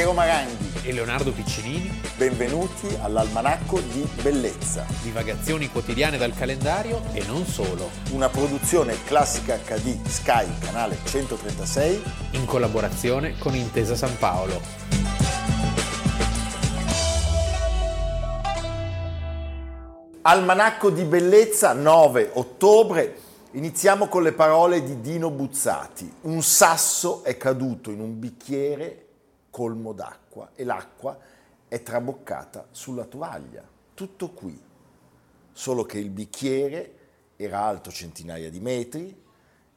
Piero Maranghi e Leonardo Piccinini. Benvenuti all'Almanacco di Bellezza. Divagazioni quotidiane dal calendario e non solo. Una produzione classica HD Sky, canale 136. In collaborazione con Intesa San Paolo. Almanacco di Bellezza, 9 ottobre. Iniziamo con le parole di Dino Buzzati. Un sasso è caduto in un bicchiere colmo d'acqua e l'acqua è traboccata sulla tovaglia. Tutto qui. Solo che il bicchiere era alto centinaia di metri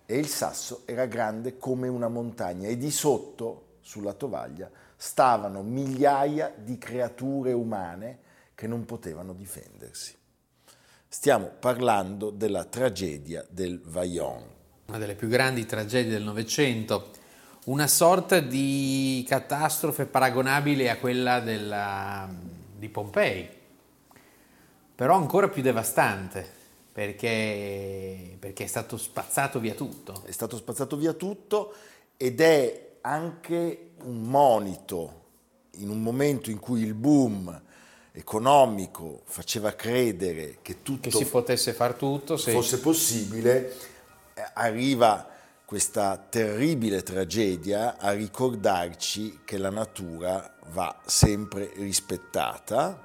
e il sasso era grande come una montagna e di sotto, sulla tovaglia, stavano migliaia di creature umane che non potevano difendersi. Stiamo parlando della tragedia del Vajont. Una delle più grandi tragedie del Novecento una sorta di catastrofe paragonabile a quella della, di Pompei, però ancora più devastante perché, perché è stato spazzato via tutto. È stato spazzato via tutto ed è anche un monito in un momento in cui il boom economico faceva credere che tutto che si potesse far tutto, fosse possibile, eh, arriva questa terribile tragedia a ricordarci che la natura va sempre rispettata.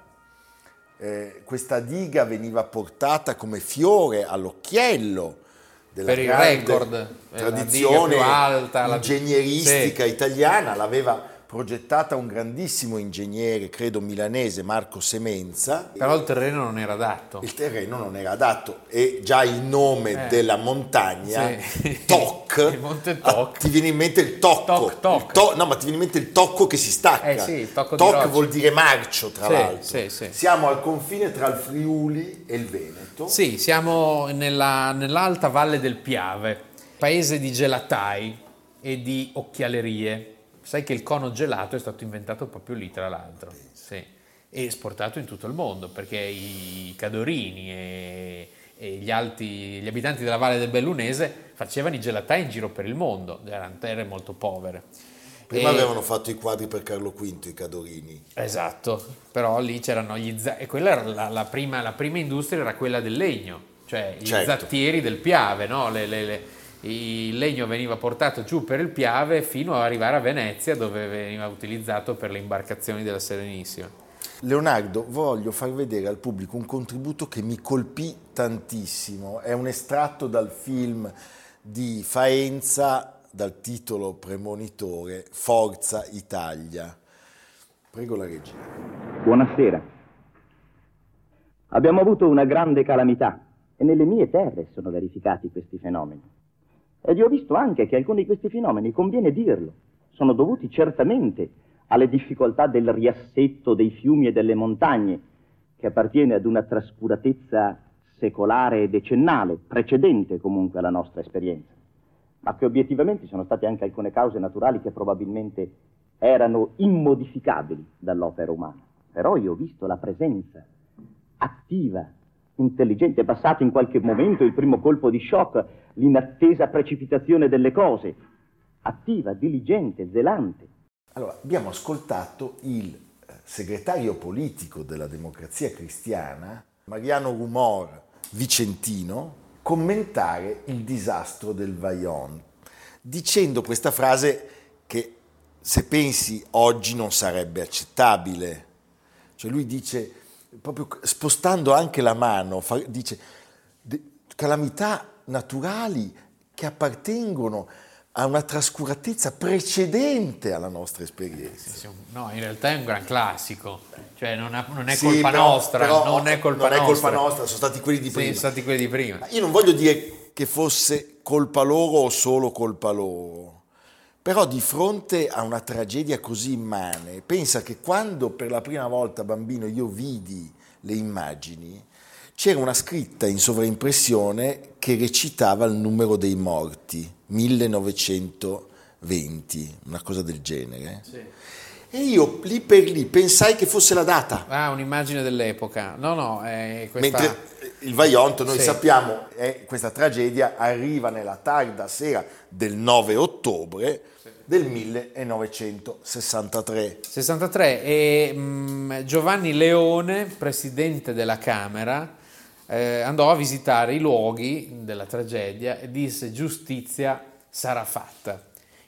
Eh, questa diga veniva portata come fiore all'occhiello della per il record, tradizione alta, ingegneristica sì. italiana, l'aveva progettata un grandissimo ingegnere, credo milanese, Marco Semenza. Però il terreno non era adatto. Il terreno non era adatto e già il nome eh. della montagna, sì. Toc, il monte Toc. ti viene in mente il tocco. Toc, toc. To- no, ma ti viene in mente il tocco che si stacca. Eh sì, il tocco toc vuol dire marcio, tra sì, l'altro. Sì. Siamo al confine tra il Friuli e il Veneto. Sì, siamo nella, nell'alta valle del Piave, paese di gelatai e di occhialerie Sai che il cono gelato è stato inventato proprio lì, tra l'altro, sì. e esportato in tutto il mondo, perché i cadorini e, e gli, alti, gli, abitanti della Valle del Bellunese facevano i gelatai in giro per il mondo, erano terre molto povere. Prima e, avevano fatto i quadri per Carlo V, i cadorini. Esatto, però lì c'erano gli zatteri, e quella era la, la, prima, la, prima, industria era quella del legno, cioè i certo. zattieri del Piave, no? le, le, le il legno veniva portato giù per il Piave fino ad arrivare a Venezia dove veniva utilizzato per le imbarcazioni della Serenissima. Leonardo, voglio far vedere al pubblico un contributo che mi colpì tantissimo, è un estratto dal film di Faenza dal titolo premonitore Forza Italia. Prego la regia. Buonasera. Abbiamo avuto una grande calamità e nelle mie terre sono verificati questi fenomeni. Ed io ho visto anche che alcuni di questi fenomeni, conviene dirlo, sono dovuti certamente alle difficoltà del riassetto dei fiumi e delle montagne, che appartiene ad una trascuratezza secolare e decennale, precedente comunque alla nostra esperienza, ma che obiettivamente sono state anche alcune cause naturali che probabilmente erano immodificabili dall'opera umana. Però io ho visto la presenza attiva intelligente, è passato in qualche momento il primo colpo di shock, l'inattesa precipitazione delle cose, attiva, diligente, zelante. Allora, abbiamo ascoltato il eh, segretario politico della democrazia cristiana, Mariano Rumor Vicentino, commentare il disastro del Vajont, dicendo questa frase che se pensi oggi non sarebbe accettabile. Cioè lui dice proprio spostando anche la mano, fa, dice calamità naturali che appartengono a una trascuratezza precedente alla nostra esperienza. No, in realtà è un gran classico, cioè non, ha, non è sì, colpa però, nostra, però non è colpa non nostra. È colpa nostra, sono stati quelli di prima. Sì, sono stati quelli di prima. Io non voglio dire che fosse colpa loro o solo colpa loro, però di fronte a una tragedia così immane, pensa che quando per la prima volta bambino io vidi le immagini, c'era una scritta in sovraimpressione che recitava il numero dei morti, 1920, una cosa del genere. Sì. E io lì per lì pensai che fosse la data. Ah, un'immagine dell'epoca. No, no, è questa... Mentre il Vajont, noi Sì. sappiamo, eh, questa tragedia arriva nella tarda sera del 9 ottobre del 1963. 63 e mm, Giovanni Leone, presidente della Camera, eh, andò a visitare i luoghi della tragedia e disse giustizia sarà fatta.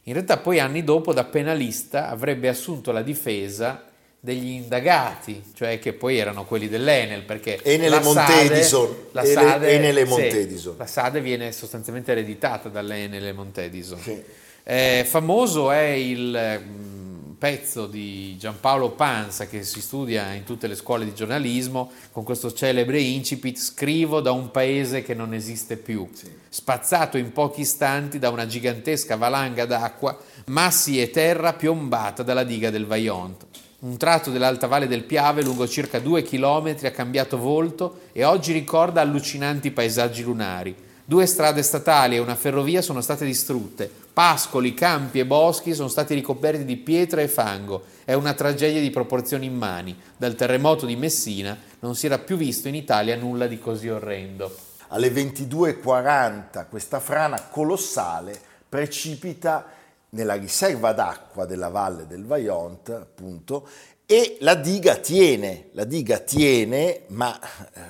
In realtà poi anni dopo da penalista avrebbe assunto la difesa degli indagati, cioè che poi erano quelli dell'Enel, perché Enel e la Montedison. Sade, la Sade, Enel e sì, Montedison. la Sade viene sostanzialmente ereditata dall'Enel e Montedison. Sì. Eh, famoso è il mm, pezzo di Giampaolo Panza che si studia in tutte le scuole di giornalismo con questo celebre incipit scrivo da un paese che non esiste più spazzato in pochi istanti da una gigantesca valanga d'acqua massi e terra piombata dalla diga del Vajont un tratto dell'alta valle del Piave lungo circa due chilometri ha cambiato volto e oggi ricorda allucinanti paesaggi lunari Due strade statali e una ferrovia sono state distrutte, pascoli, campi e boschi sono stati ricoperti di pietra e fango. È una tragedia di proporzioni immani. Dal terremoto di Messina non si era più visto in Italia nulla di così orrendo. Alle 22.40 questa frana colossale precipita nella riserva d'acqua della valle del Vajont, appunto, e la diga tiene, la diga tiene, ma eh,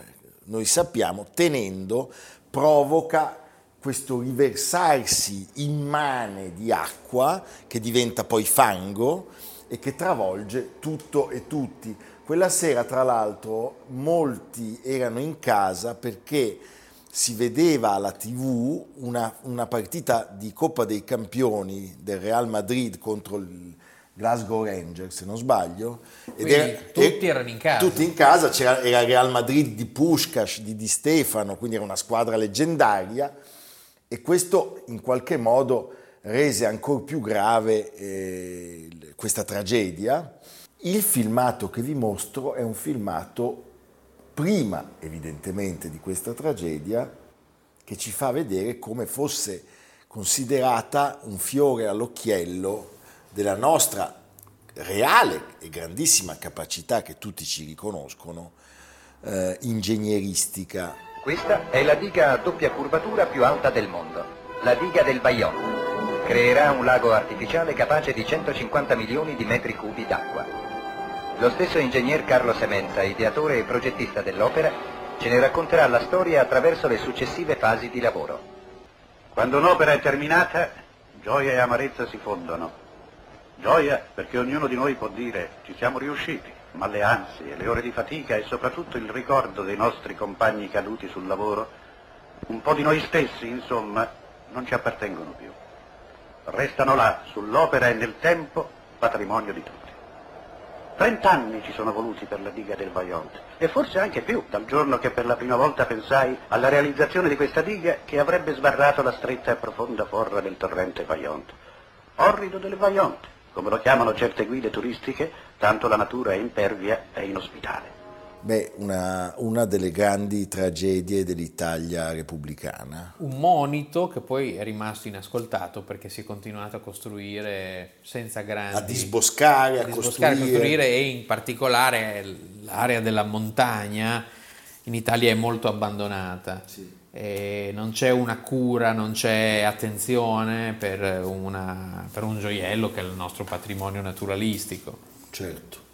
noi sappiamo, tenendo, provoca questo riversarsi immane di acqua che diventa poi fango e che travolge tutto e tutti. Quella sera, tra l'altro, molti erano in casa perché si vedeva alla tv una, una partita di Coppa dei Campioni del Real Madrid contro il Glasgow Rangers, se non sbaglio. Ed Quindi tutti erano in casa. Tutti in casa, c'era, era il Real Madrid di Pushkash, di Di Stefano, quindi era una squadra leggendaria e questo in qualche modo rese ancora più grave eh, questa tragedia. Il filmato che vi mostro è un filmato prima evidentemente di questa tragedia che ci fa vedere come fosse considerata un fiore all'occhiello della nostra reale e grandissima capacità che tutti ci riconoscono eh, ingegneristica. Questa è la diga a doppia curvatura più alta del mondo, la diga del Vajont. Creerà un lago artificiale capace di 150 milioni di metri cubi d'acqua. Lo stesso ingegner Carlo Semenza, ideatore e progettista dell'opera, ce ne racconterà la storia attraverso le successive fasi di lavoro. Quando un'opera è terminata, gioia e amarezza si fondono. Gioia perché ognuno di noi può dire ci siamo riusciti, ma le ansie, le ore di fatica e soprattutto il ricordo dei nostri compagni caduti sul lavoro, un po' di noi stessi, insomma, non ci appartengono più. Restano là, sull'opera e nel tempo, patrimonio di tutti. Trent'anni ci sono voluti per la diga del Vajont e forse anche più dal giorno che per la prima volta pensai alla realizzazione di questa diga che avrebbe sbarrato la stretta e profonda forra del torrente Vajont. Orrido del Vajont, come lo chiamano certe guide turistiche, tanto la natura è impervia e inospitale. Beh, una, una delle grandi tragedie dell'Italia repubblicana. Un monito che poi è rimasto inascoltato perché si è continuato a costruire senza grandi... A disboscare, a, disboscare, costruire. costruire e in particolare l'area della montagna in Italia è molto abbandonata. E non c'è una cura, non c'è attenzione per, una- per un gioiello che è il nostro patrimonio naturalistico. Certo.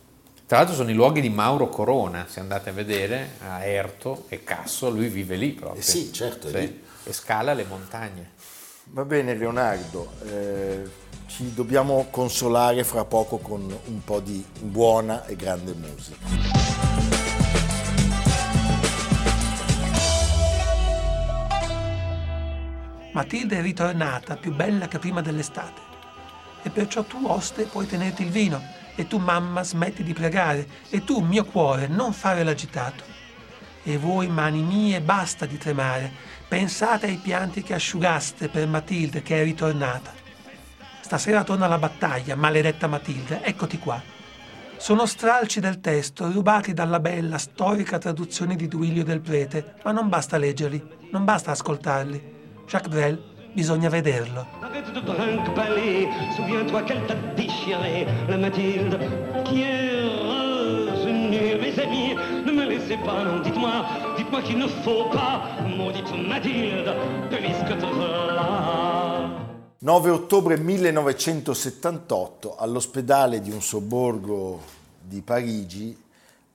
Tra l'altro sono i luoghi di Mauro Corona, se andate a vedere, a Erto e Casso, lui vive lì proprio. Eh sì, certo, Sì, lì. E scala le montagne. Va bene Leonardo, eh, ci dobbiamo consolare fra poco con un po' di buona e grande musica. Matilde è ritornata più bella che prima dell'estate. E perciò tu, oste, puoi tenerti il vino, e tu, mamma, smetti di pregare, e tu, mio cuore, non fare l'agitato. E voi, mani mie, basta di tremare, pensate ai pianti che asciugaste per Matilde che è ritornata. Stasera torna alla battaglia, maledetta Matilde, eccoti qua. Sono stralci del testo rubati dalla bella, storica traduzione di Duilio del Prete, ma non basta leggerli, non basta ascoltarli. Jacques Brel, bisogna vederlo. Dites-moi, dites dites-moi qu'il ne faut pas, maudite Mathilde, de là. 9 ottobre 1978 all'ospedale di un sobborgo di Parigi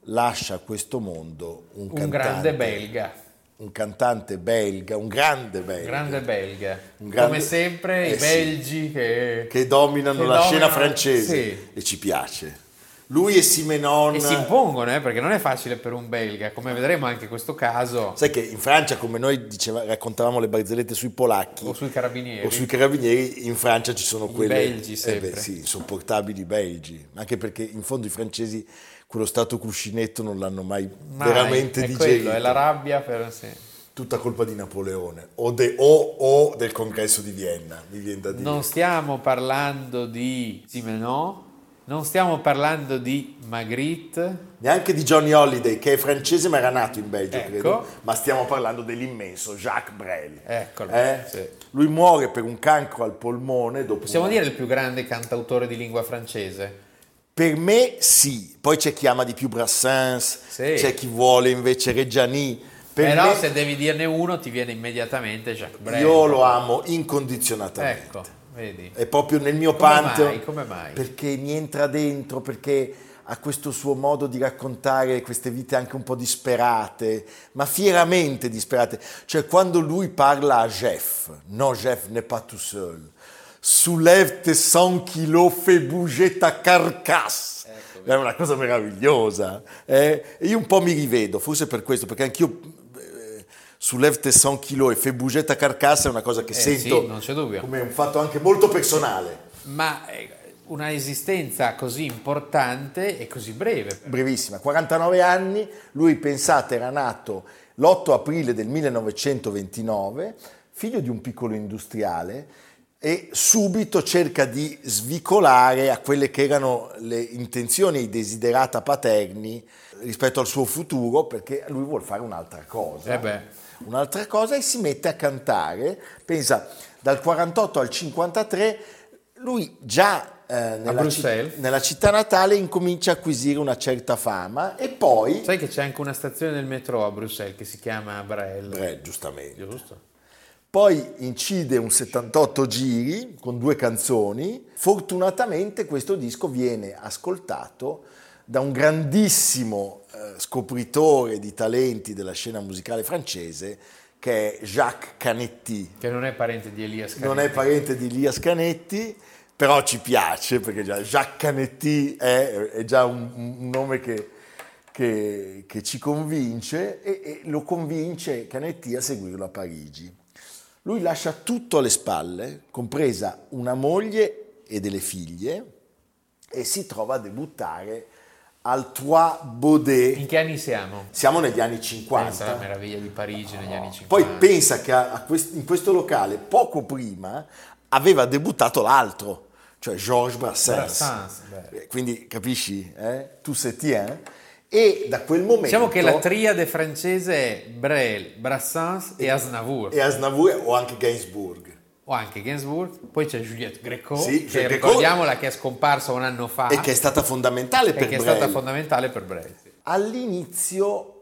lascia questo mondo un, Un cantante, grande belga. Un cantante belga, un grande belga, Grande belga. Un grande- Come sempre Eh i sì. belgi che, che dominano che la scena dominano- francese sì. e ci piace. Lui e Simenon. E si impongono, eh, perché non è facile per un belga, come vedremo anche in questo caso, Sai che in Francia, come noi diceva, raccontavamo le barzellette sui polacchi o sui carabinieri. o sui carabinieri, in Francia ci sono I quelle belgi eh sempre. beh, sì, insopportabili belgi, anche perché in fondo i francesi quello stato cuscinetto non l'hanno mai, Mai, veramente è digerito. quello, è la rabbia per... sì. Tutta colpa di Napoleone o, de- o- o del congresso di Vienna, mi viene da dire. Non stiamo parlando di Simenon, non stiamo parlando di Magritte, Neanche di Johnny Holiday, che è francese ma era nato in Belgio, Ecco. credo, ma stiamo parlando dell'immenso Jacques Brel. Eccolo, Eh? sì. Lui muore per un cancro al polmone dopo possiamo una- dire il più grande cantautore di lingua francese? Per me sì, poi c'è chi ama di più Brassens, Sì. c'è chi vuole invece Reggiani. Per Però me, se devi dirne uno ti viene immediatamente Jacques Brel. io lo amo incondizionatamente. Ecco, vedi. È proprio nel mio Come pantheon. mai? Come mai? Perché mi entra dentro, perché ha questo suo modo di raccontare queste vite anche un po' disperate, ma fieramente disperate. Cioè quando lui parla a Jeff, no Jeff n'est pas tout seul, soulève tes 100 kilos, fais bouger ta carcasse. È una cosa meravigliosa. eh? E io un po' mi rivedo, forse per questo, perché anch'io eh, soulève tes 100 kilos e fais bouger ta carcasse è una cosa che Eh sì, sento dubbio. come un fatto anche molto personale. Ma eh, una esistenza così importante e così breve. brevissima, 49 anni, lui pensate era nato l'8 aprile del 1929, figlio di un piccolo industriale e subito cerca di svicolare a quelle che erano le intenzioni e i desiderata paterni rispetto al suo futuro perché lui vuole fare un'altra cosa. Eh. Un'altra cosa e si mette a cantare, pensa dal 48 al 53 lui già eh, nella, Bruxelles. nella città natale incomincia a acquisire una certa fama e poi, Sai che c'è anche una stazione del metro a Bruxelles che si chiama Brel. Beh, giustamente, Giusto? Poi incide un 78 giri con due canzoni, fortunatamente questo disco viene ascoltato da un grandissimo eh, scopritore di talenti della scena musicale francese che è Jacques Canetti. Che non è parente di Elias non è Canetti. parente di Elias Canetti, però ci piace perché già Jacques Canetti è, è già un, un nome che, che- che ci convince e, e lo convince Canetti a seguirlo a Parigi. Lui lascia tutto alle spalle, compresa una moglie e delle figlie, e si trova a debuttare al Trois Baudets. In che anni siamo? Siamo negli anni Pensa alla 50. meraviglia di Parigi negli anni 50. Poi pensa che in questo locale, poco prima, aveva debuttato l'altro, cioè Georges Brassens. Brassens. Eh, Quindi capisci, eh? tu se tiens. E da quel momento... Diciamo che la triade francese è Brel, Brassens e Aznavour. E Aznavour o anche Gainsbourg. O anche Gainsbourg. Poi c'è Juliette Greco, Sì, che Greco. ricordiamola che è scomparsa un anno fa E che è stata fondamentale e per che è Brel. stata fondamentale per Brel. All'inizio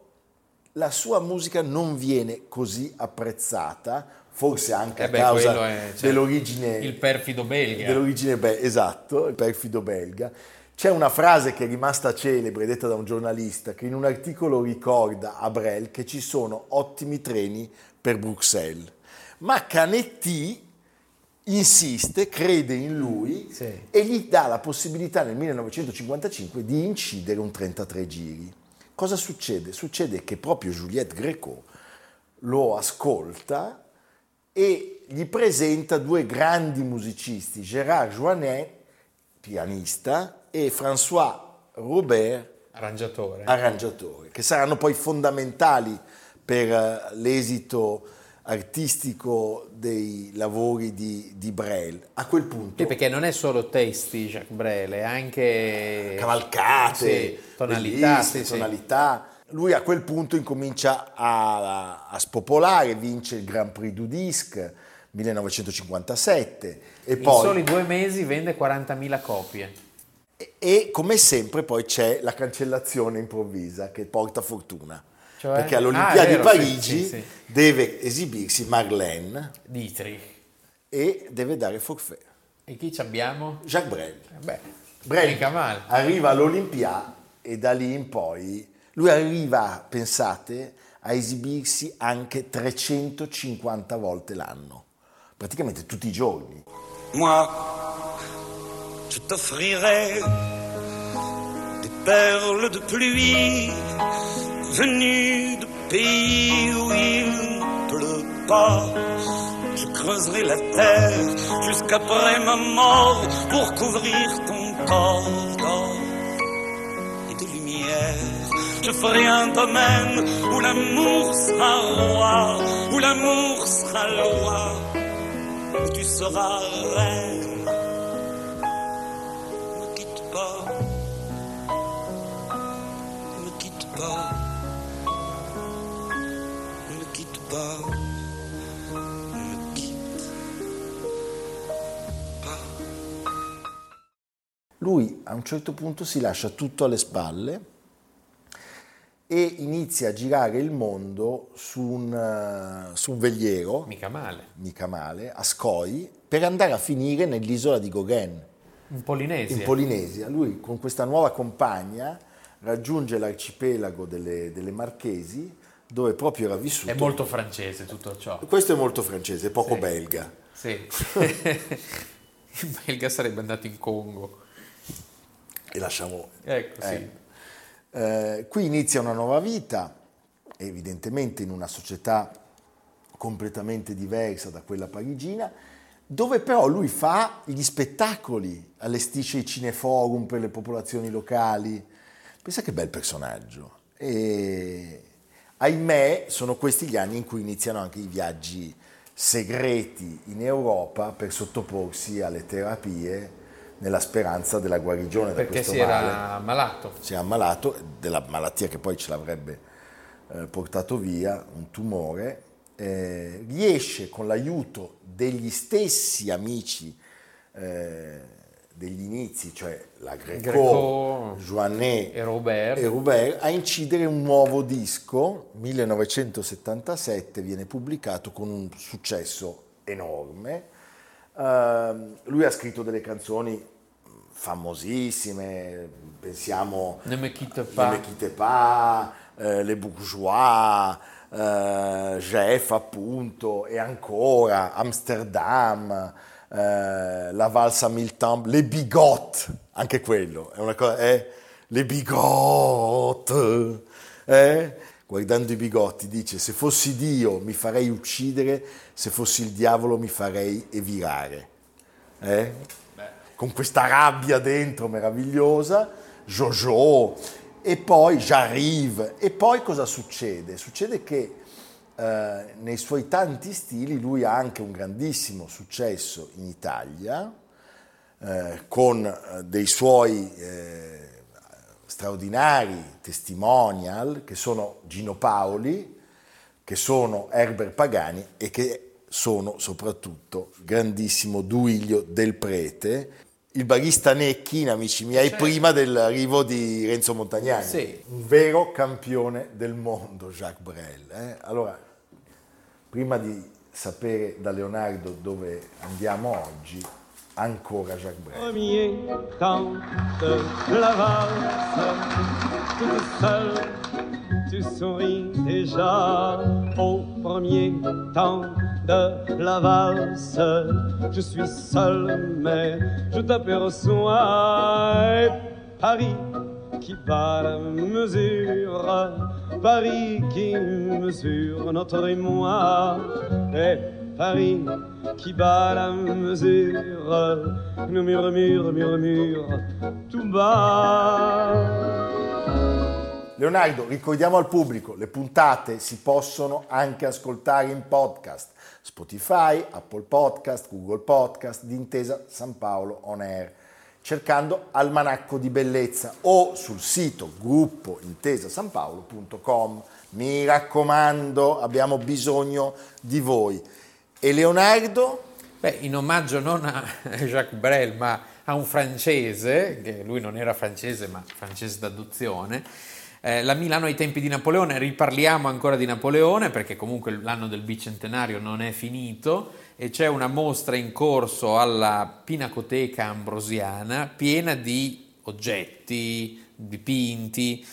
la sua musica non viene così apprezzata, forse anche Eh a beh, causa è, cioè, dell'origine... Il perfido belga. dell'origine be- esatto, il perfido belga. C'è una frase che è rimasta celebre, detta da un giornalista, che in un articolo ricorda a Brel che ci sono ottimi treni per Bruxelles. Ma Canetti insiste, crede in lui Sì. e gli dà la possibilità nel 1955 di incidere un 33 giri. Cosa succede? Succede che proprio Juliette Greco lo ascolta e gli presenta due grandi musicisti, Gérard Joannet, pianista, e François Robert, Arrangiatore. arrangiatore, che saranno poi fondamentali per eh, l'esito artistico dei lavori di, di Brel. A quel punto Sì, perché non è solo testi Jacques Brel, è anche cavalcate, Sì, tonalità, sì, tonalità. Lui a quel punto incomincia a, a spopolare, vince il Grand Prix du Disque 1957 e In poi soli due mesi vende 40.000 copie. e come sempre poi c'è la cancellazione improvvisa che porta fortuna. Cioè? perché Ah, all'Olimpiadi di vero, Parigi sì, sì, deve esibirsi Marlène Dietrich. e deve dare forfait. E chi ci abbiamo? Jacques Brel. Eh Beh, Brel arriva all'Olimpiadi e da lì in poi lui arriva, pensate, a esibirsi anche 350 volte l'anno, praticamente tutti i giorni. Moi, je t'offrirai des perles de pluie venues de pays où il ne pleut pas. Je creuserai la terre jusqu'après ma mort pour couvrir ton corps d'or et de lumière. Je ferai un domaine où l'amour sera roi, où l'amour sera loi où tu seras reine. Ne quitte pas, ne quitte pas, ne quitte pas. Lui a un certo punto si lascia tutto alle spalle e inizia a girare il mondo su un, eh, su un veliero, Mica male. mica male, a Skoi, per andare a finire nell'isola di Gauguin, In Polinesia. in Polinesia. Lui con questa nuova compagna raggiunge l'arcipelago delle, delle Marchesi, dove proprio era vissuto. È molto francese tutto ciò. Questo è molto francese, poco Sì. belga. Sì. Il belga sarebbe andato in Congo. E lasciamo Ecco, sì. Eh, qui inizia una nuova vita, evidentemente in una società completamente diversa da quella parigina, dove però lui fa gli spettacoli, allestisce i cineforum per le popolazioni locali. Pensa che bel personaggio. E ahimè, sono questi gli anni in cui iniziano anche i viaggi segreti in Europa per sottoporsi alle terapie nella speranza della guarigione da Perché questo si male era ammalato. si è ammalato della malattia che poi ce l'avrebbe eh, portato via, un tumore, eh, riesce con l'aiuto degli stessi amici eh, degli inizi, cioè la Greco, Greco Joannet e Robert. e Robert, a incidere un nuovo disco, 1977, viene pubblicato con un successo enorme. Ehm, lui ha scritto delle canzoni famosissime, pensiamo Ne me quitte Ne pas. me quitte pas, eh, Les Bourgeois, eh, Jeff appunto, e ancora Amsterdam, eh, La Valsa Temps, Les Bigottes, anche quello, è una cosa, è Les Bigottes, eh? guardando i bigotti dice se fossi Dio mi farei uccidere, se fossi il diavolo mi farei evirare. Eh? con questa rabbia dentro meravigliosa, Jojo, e poi J'arrive. E poi cosa succede? Succede che eh, nei suoi tanti stili lui ha anche un grandissimo successo in Italia, eh, con eh, dei suoi eh, straordinari testimonial, che sono Gino Paoli, che sono Herbert Pagani e che sono soprattutto grandissimo Duilio del Prete, il barista Necchi, amici miei, prima dell'arrivo di Renzo Montagnani. Sì. Un vero campione del mondo, Jacques Brel. eh. Allora, prima di sapere da Leonardo dove andiamo oggi, ancora Jacques Brel. De la valse. Je suis seul, mais je t'aperçois. Paris qui bat la mesure, Paris qui mesure notre émoi. Et Paris qui bat la mesure, nous murmure, murmure, tout bas. Leonardo, ricordiamo al pubblico, le puntate si possono anche ascoltare in podcast. Spotify, Apple Podcast, Google Podcast, di Intesa San Paolo On Air, cercando Almanacco di Bellezza o sul sito gruppo intesasanpaolo.com. Mi raccomando, abbiamo bisogno di voi. E Leonardo? Beh, in omaggio non a Jacques Brel, ma a un francese, che lui non era francese, ma francese d'adozione, Eh, la Milano ai tempi di Napoleone, riparliamo ancora di Napoleone perché comunque l'anno del bicentenario non è finito e c'è una mostra in corso alla Pinacoteca Ambrosiana piena di oggetti, dipinti.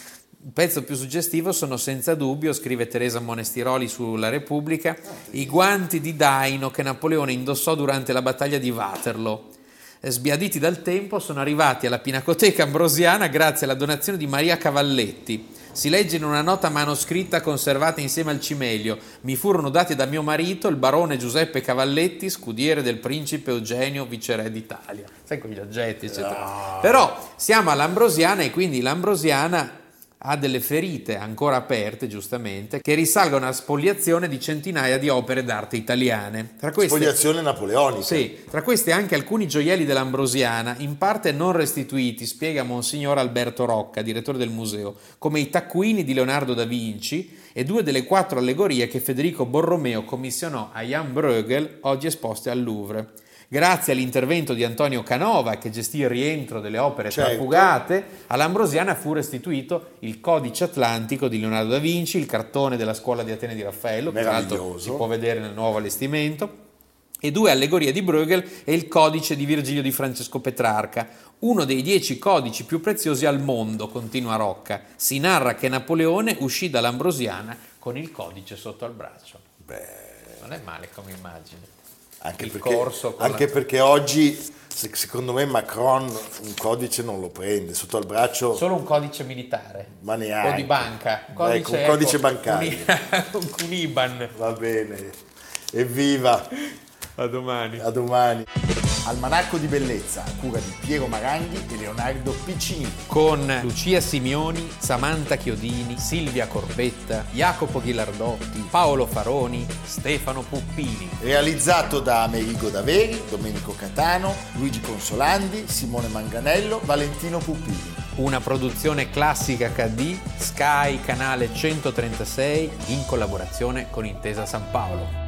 Il pezzo più suggestivo sono senza dubbio, scrive Teresa Monestiroli sulla Repubblica, i guanti di daino che Napoleone indossò durante la battaglia di Waterloo. Sbiaditi dal tempo, sono arrivati alla Pinacoteca Ambrosiana grazie alla donazione di Maria Cavalletti. Si legge in una nota manoscritta conservata insieme al cimelio. Mi furono dati da mio marito, il barone Giuseppe Cavalletti, scudiere del principe Eugenio, viceré d'Italia. Sai con gli oggetti, eccetera. Però siamo all'Ambrosiana e quindi l'Ambrosiana ha delle ferite ancora aperte, giustamente, che risalgono alla spoliazione di centinaia di opere d'arte italiane. Tra queste, Spoliazione napoleonica. sì, tra queste anche alcuni gioielli dell'Ambrosiana, in parte non restituiti, spiega Monsignor Alberto Rocca, direttore del museo, come i taccuini di Leonardo da Vinci e due delle quattro allegorie che Federico Borromeo commissionò a Jan Bruegel, oggi esposte al Louvre. Grazie all'intervento di Antonio Canova, che gestì il rientro delle opere Certo. trafugate, all'Ambrosiana fu restituito il Codice Atlantico di Leonardo da Vinci, il cartone della scuola di Atene di Raffaello, che tra l'altro si può vedere nel nuovo allestimento, e due allegorie di Bruegel e il codice di Virgilio di Francesco Petrarca, uno dei dieci codici più preziosi al mondo, continua Rocca. Si narra che Napoleone uscì dall'Ambrosiana con il codice sotto al braccio. Non è male come immagine. Anche, perché, corso anche perché oggi, se- secondo me, Macron un codice non lo prende sotto al braccio. Solo un codice militare. Ma neanche. O di banca. Un Ecco, codice, un codice ecco, bancario. Un, un IBAN. Va bene. Evviva! A domani. A domani. Almanacco di bellezza a cura di Piero Maranghi e Leonardo Piccini. Con Lucia Simioni, Samantha Chiodini, Silvia Corbetta, Jacopo Ghilardotti, Paolo Faroni, Stefano Puppini. Realizzato da Amerigo Daveri, Domenico Catano, Luigi Consolandi, Simone Manganello, Valentino Puppini. Una produzione classica HD, Sky Canale 136 in collaborazione con Intesa San Paolo.